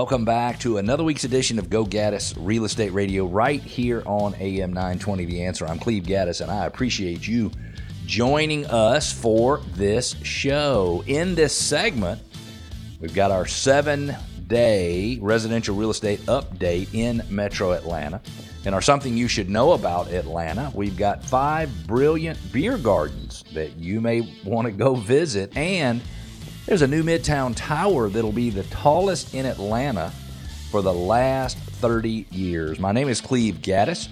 Welcome back to another week's edition of Go Gaddis Real Estate Radio right here on AM 920 The Answer. I'm Cleve Gaddis, and I appreciate you joining us for this show. In this segment, we've got our seven day residential real estate update in Metro Atlanta. And our Something You Should Know About Atlanta, we've got five brilliant beer gardens that you may want to go visit. And there's a new Midtown Tower that'll be the tallest in Atlanta for the last 30 years. My name is Cleve Gaddis.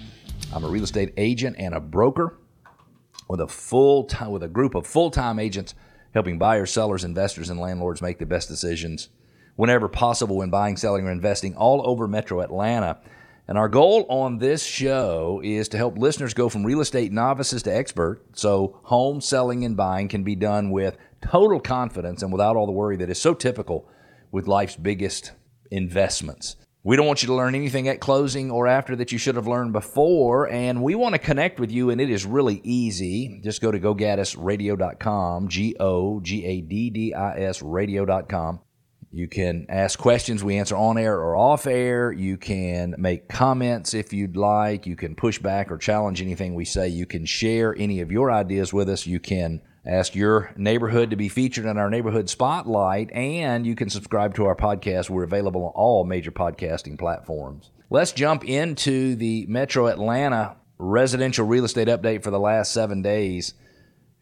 I'm a real estate agent and a broker with a full time, with a group of full-time agents helping buyers, sellers, investors, and landlords make the best decisions whenever possible when buying, selling, or investing all over Metro Atlanta. And our goal on this show is to help listeners go from real estate novices to expert so home selling and buying can be done with total confidence and without all the worry that is so typical with life's biggest investments. We don't want you to learn anything at closing or after that you should have learned before, and we want to connect with you, and it is really easy. Just go to gogaddisradio.com, G O G A D D I S radio.com. You can ask questions we answer on air or off air. You can make comments if you'd like. You can push back or challenge anything we say. You can share any of your ideas with us. You can ask your neighborhood to be featured in our neighborhood spotlight, and you can subscribe to our podcast. We're available on all major podcasting platforms. Let's jump into the Metro Atlanta residential real estate update for the last seven days.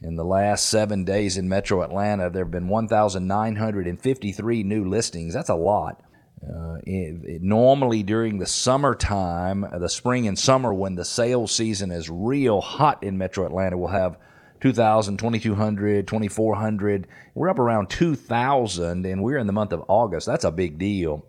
In the last seven days in metro Atlanta, there have been 1,953 new listings. That's a lot. Uh, it, it, normally during the summertime, uh, the spring and summer, when the sales season is real hot in metro Atlanta, we'll have 2,000, 2,200, 2,400. We're up around 2,000, and we're in the month of August. That's a big deal.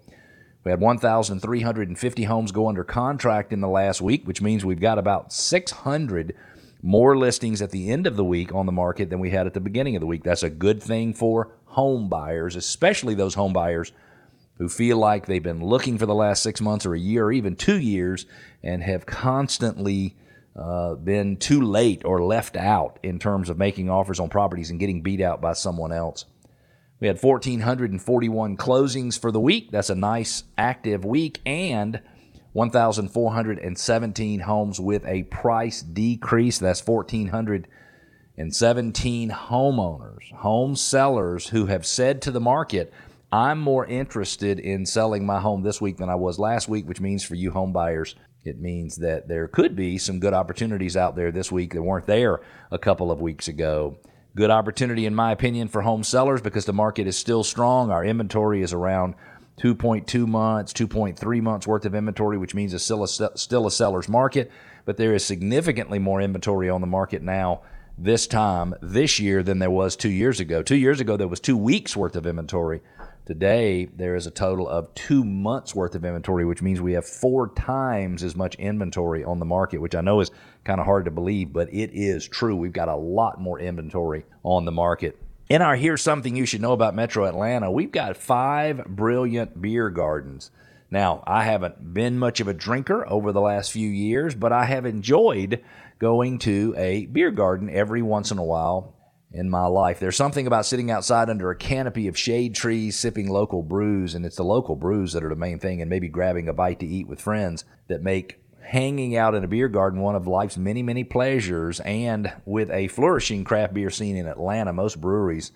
We had 1,350 homes go under contract in the last week, which means we've got about 600 more listings at the end of the week on the market than we had at the beginning of the week. That's a good thing for home buyers, especially those home buyers who feel like they've been looking for the last six months or a year or even two years and have constantly uh, been too late or left out in terms of making offers on properties and getting beat out by someone else. We had 1,441 closings for the week. That's a nice active week. And 1,417 homes with a price decrease. That's 1,417 homeowners, home sellers who have said to the market, I'm more interested in selling my home this week than I was last week, which means for you home buyers, it means that there could be some good opportunities out there this week that weren't there a couple of weeks ago. Good opportunity, in my opinion, for home sellers because the market is still strong. Our inventory is around 2.2 months, 2.3 months worth of inventory, which means it's still a, still a seller's market. But there is significantly more inventory on the market now this time this year than there was two years ago. Two years ago, there was two weeks worth of inventory. Today, there is a total of two months worth of inventory, which means we have four times as much inventory on the market, which I know is kind of hard to believe, but it is true. We've got a lot more inventory on the market. In our Here's Something You Should Know About Metro Atlanta, we've got five brilliant beer gardens. Now, I haven't been much of a drinker over the last few years, but I have enjoyed going to a beer garden every once in a while in my life. There's something about sitting outside under a canopy of shade trees, sipping local brews, and it's the local brews that are the main thing, and maybe grabbing a bite to eat with friends that make hanging out in a beer garden one of life's many, many pleasures. And with a flourishing craft beer scene in Atlanta, most breweries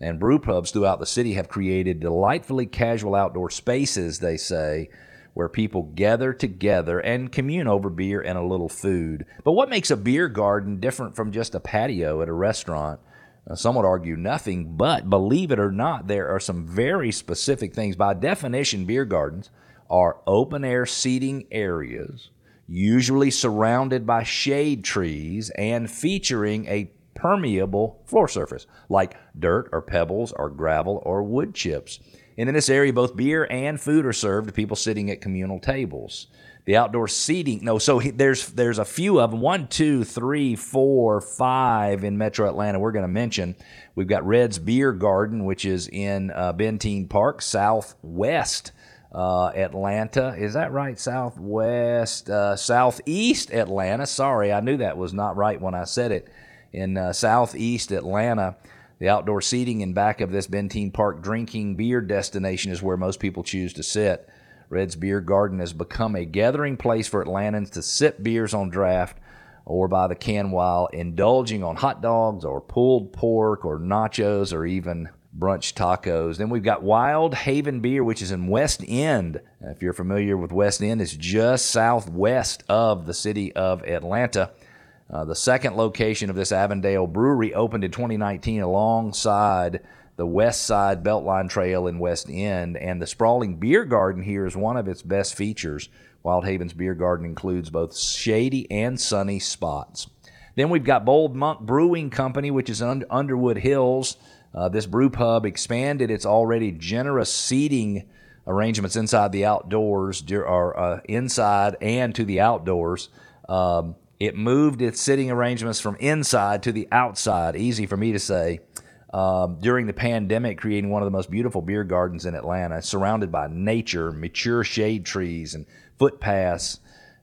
and brew pubs throughout the city have created delightfully casual outdoor spaces, they say, where people gather together and commune over beer and a little food. But what makes a beer garden different from just a patio at a restaurant? Uh, some would argue nothing, but believe it or not, there are some very specific things. By definition, beer gardens are open air seating areas usually surrounded by shade trees and featuring a permeable floor surface like dirt or pebbles or gravel or wood chips. And in this area, both beer and food are served to people sitting at communal tables. The outdoor seating, no, so there's there's a few of them. One, two, three, four, five in Metro Atlanta. We're going to mention. We've got Red's Beer Garden, which is in uh, Benteen Park, southwest uh, Atlanta. Is that right? Southwest, uh, southeast Atlanta. Sorry, I knew that was not right when I said it. In uh, southeast Atlanta, The outdoor seating in back of this Benteen Park drinking beer destination is where most people choose to sit. Red's Beer Garden has become a gathering place for Atlantans to sip beers on draft or by the can while indulging on hot dogs or pulled pork or nachos or even brunch tacos. Then we've got Wild Heaven Beer, which is in West End. If you're familiar with West End, it's just southwest of the city of Atlanta. Uh, the second location of this Avondale brewery opened in 2019 alongside the West Side Beltline Trail in West End, and the sprawling beer garden here is one of its best features. Wild Heaven's beer garden includes both shady and sunny spots. Then we've got Bold Monk Brewing Company, which is in Underwood Hills. Uh, this brew pub expanded its already generous seating arrangements inside the outdoors, or uh, inside and to the outdoors. Um, it moved its sitting arrangements from inside to the outside. Easy for me to say. Um, during the pandemic, creating one of the most beautiful beer gardens in Atlanta, surrounded by nature, mature shade trees, and footpaths.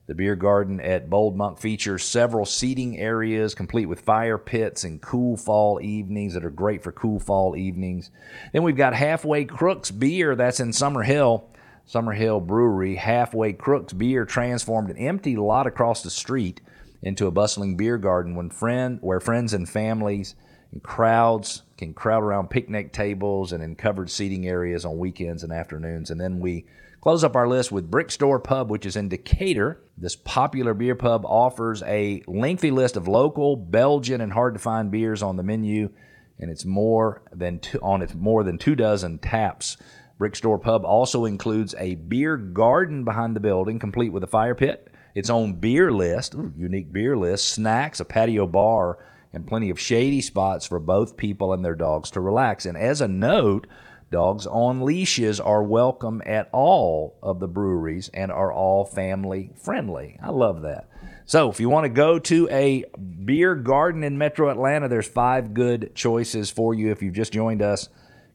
The beer garden at Bold Monk features several seating areas, complete with fire pits and cool fall evenings that are great for cool fall evenings. Then we've got Halfway Crooks Beer, that's in Summerhill. Summerhill Brewery, Halfway Crooks Beer transformed an empty lot across the street into a bustling beer garden when friend, where friends and families and crowds can crowd around picnic tables and in covered seating areas on weekends and afternoons. And then we close up our list with Brick Store Pub, which is in Decatur. This popular beer pub offers a lengthy list of local, Belgian, and hard to find beers on the menu, and it's more than two, on its more than two dozen taps. Brick Store Pub also includes a beer garden behind the building, complete with a fire pit, its own beer list, ooh, unique beer list, snacks, a patio bar, and plenty of shady spots for both people and their dogs to relax. And as a note, dogs on leashes are welcome at all of the breweries and are all family friendly. I love that. So, if you want to go to a beer garden in Metro Atlanta, there's five good choices for you. If you've just joined us,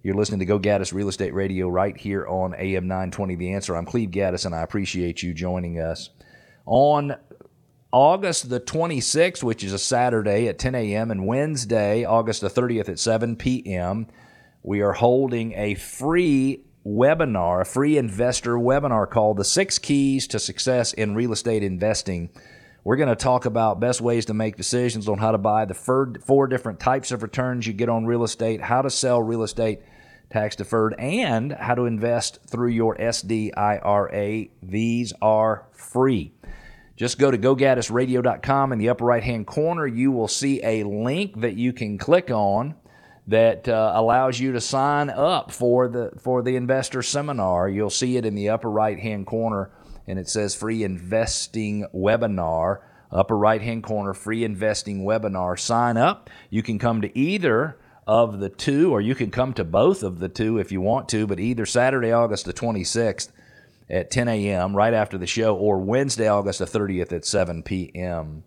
you're listening to Go Gaddis Real Estate Radio right here on AM 920 The Answer. I'm Cleve Gaddis, and I appreciate you joining us on August the 26th, which is a Saturday at 10 a.m., and Wednesday, August the 30th at 7 p.m., we are holding a free webinar, a free investor webinar called The Six Keys to Success in Real Estate Investing. We're going to talk about best ways to make decisions on how to buy the four different types of returns you get on real estate, how to sell real estate tax deferred, and how to invest through your SDIRA. These are free. Just go to gogaddisradio.com. In the upper right hand corner, you will see a link that you can click on that uh, allows you to sign up for the for the investor seminar. You'll see it in the upper right hand corner, and it says free investing webinar. Upper right hand corner, free investing webinar. Sign up. You can come to either of the two, or you can come to both of the two if you want to, but either Saturday, August the 26th at 10 a.m. right after the show, or Wednesday, August the 30th at 7 p.m.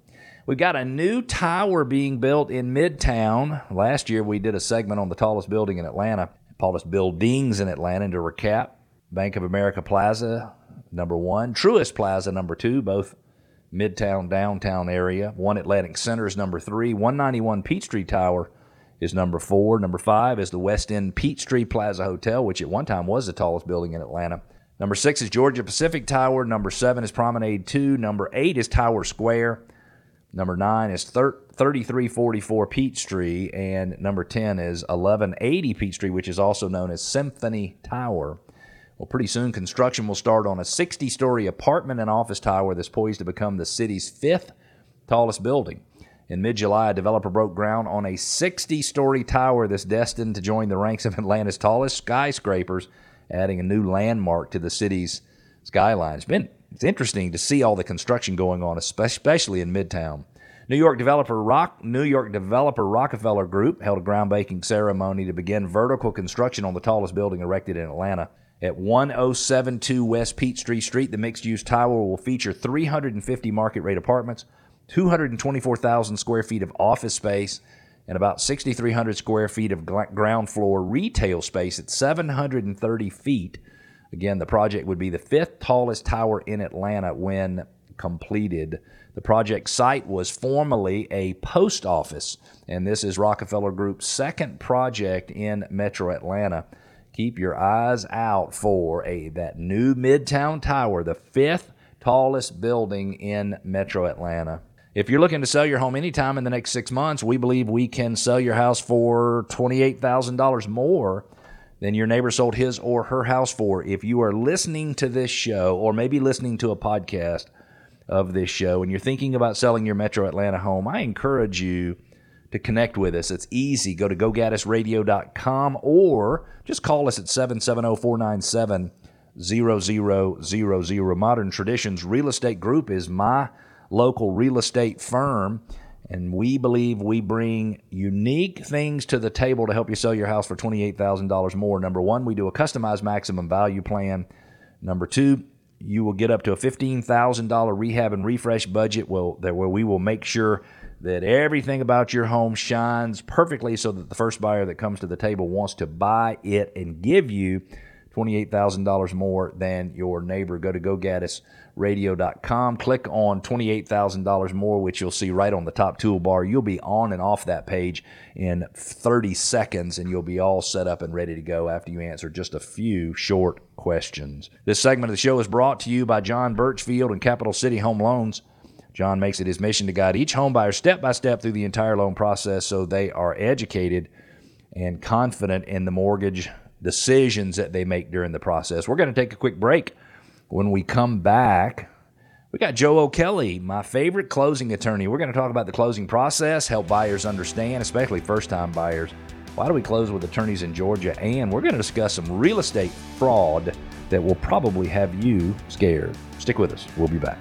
We've got a new tower being built in Midtown. Last year, we did a segment on the tallest building in Atlanta, tallest buildings in Atlanta. And to recap, Bank of America Plaza, number one, Truist Plaza, number two, both Midtown, downtown area. One Atlantic Center is number three. 191 Peachtree Tower is number four. Number five is the Westin Peachtree Plaza Hotel, which at one time was the tallest building in Atlanta. Number six is Georgia Pacific Tower. Number seven is Promenade 2. Number eight is Tower Square. Number nine is 3344 Peachtree. And number 10 is 1180 Peachtree, which is also known as Symphony Tower. Well, pretty soon construction will start on a 60 story apartment and office tower that's poised to become the city's fifth tallest building. In mid July, a developer broke ground on a 60 story tower that's destined to join the ranks of Atlanta's tallest skyscrapers adding a new landmark to the city's skyline. It's been it's interesting to see all the construction going on, especially in Midtown. New York developer Rock New York developer Rockefeller Group held a groundbreaking ceremony to begin vertical construction on the tallest building erected in Atlanta. At 1072 West Peachtree Street, the mixed-use tower will feature 350 market-rate apartments, 224,000 square feet of office space, and about 6,300 square feet of ground floor retail space at 730 feet. Again, the project would be the fifth tallest tower in Atlanta when completed. The project site was formerly a post office, and this is Rockefeller Group's second project in Metro Atlanta. Keep your eyes out for a that new Midtown Tower, the fifth tallest building in Metro Atlanta. If you're looking to sell your home anytime in the next six months, we believe we can sell your house for $28,000 more than your neighbor sold his or her house for. If you are listening to this show or maybe listening to a podcast of this show and you're thinking about selling your Metro Atlanta home, I encourage you to connect with us. It's easy. Go to gogaddisradio.com or just call us at 770 497 0000. Modern Traditions Real Estate Group is my local real estate firm, and we believe we bring unique things to the table to help you sell your house for $28,000 more. Number one, we do a customized maximum value plan. Number two, you will get up to a $15,000 rehab and refresh budget where we will make sure that everything about your home shines perfectly so that the first buyer that comes to the table wants to buy it and give you $28,000 more than your neighbor. Go to gogaddisradio.com, click on $28,000 more, which you'll see right on the top toolbar. You'll be on and off that page in 30 seconds, and you'll be all set up and ready to go after you answer just a few short questions. This segment of the show is brought to you by John Birchfield and Capital City Home Loans. John makes it his mission to guide each home buyer step by step through the entire loan process so they are educated and confident in the mortgage decisions that they make during the process. We're going to take a quick break. When we come back, we got Joe O'Kelly, my favorite closing attorney. We're going to talk about the closing process, help buyers understand, especially first time buyers. Why do we close with attorneys in Georgia? And we're going to discuss some real estate fraud that will probably have you scared. Stick with us. We'll be back.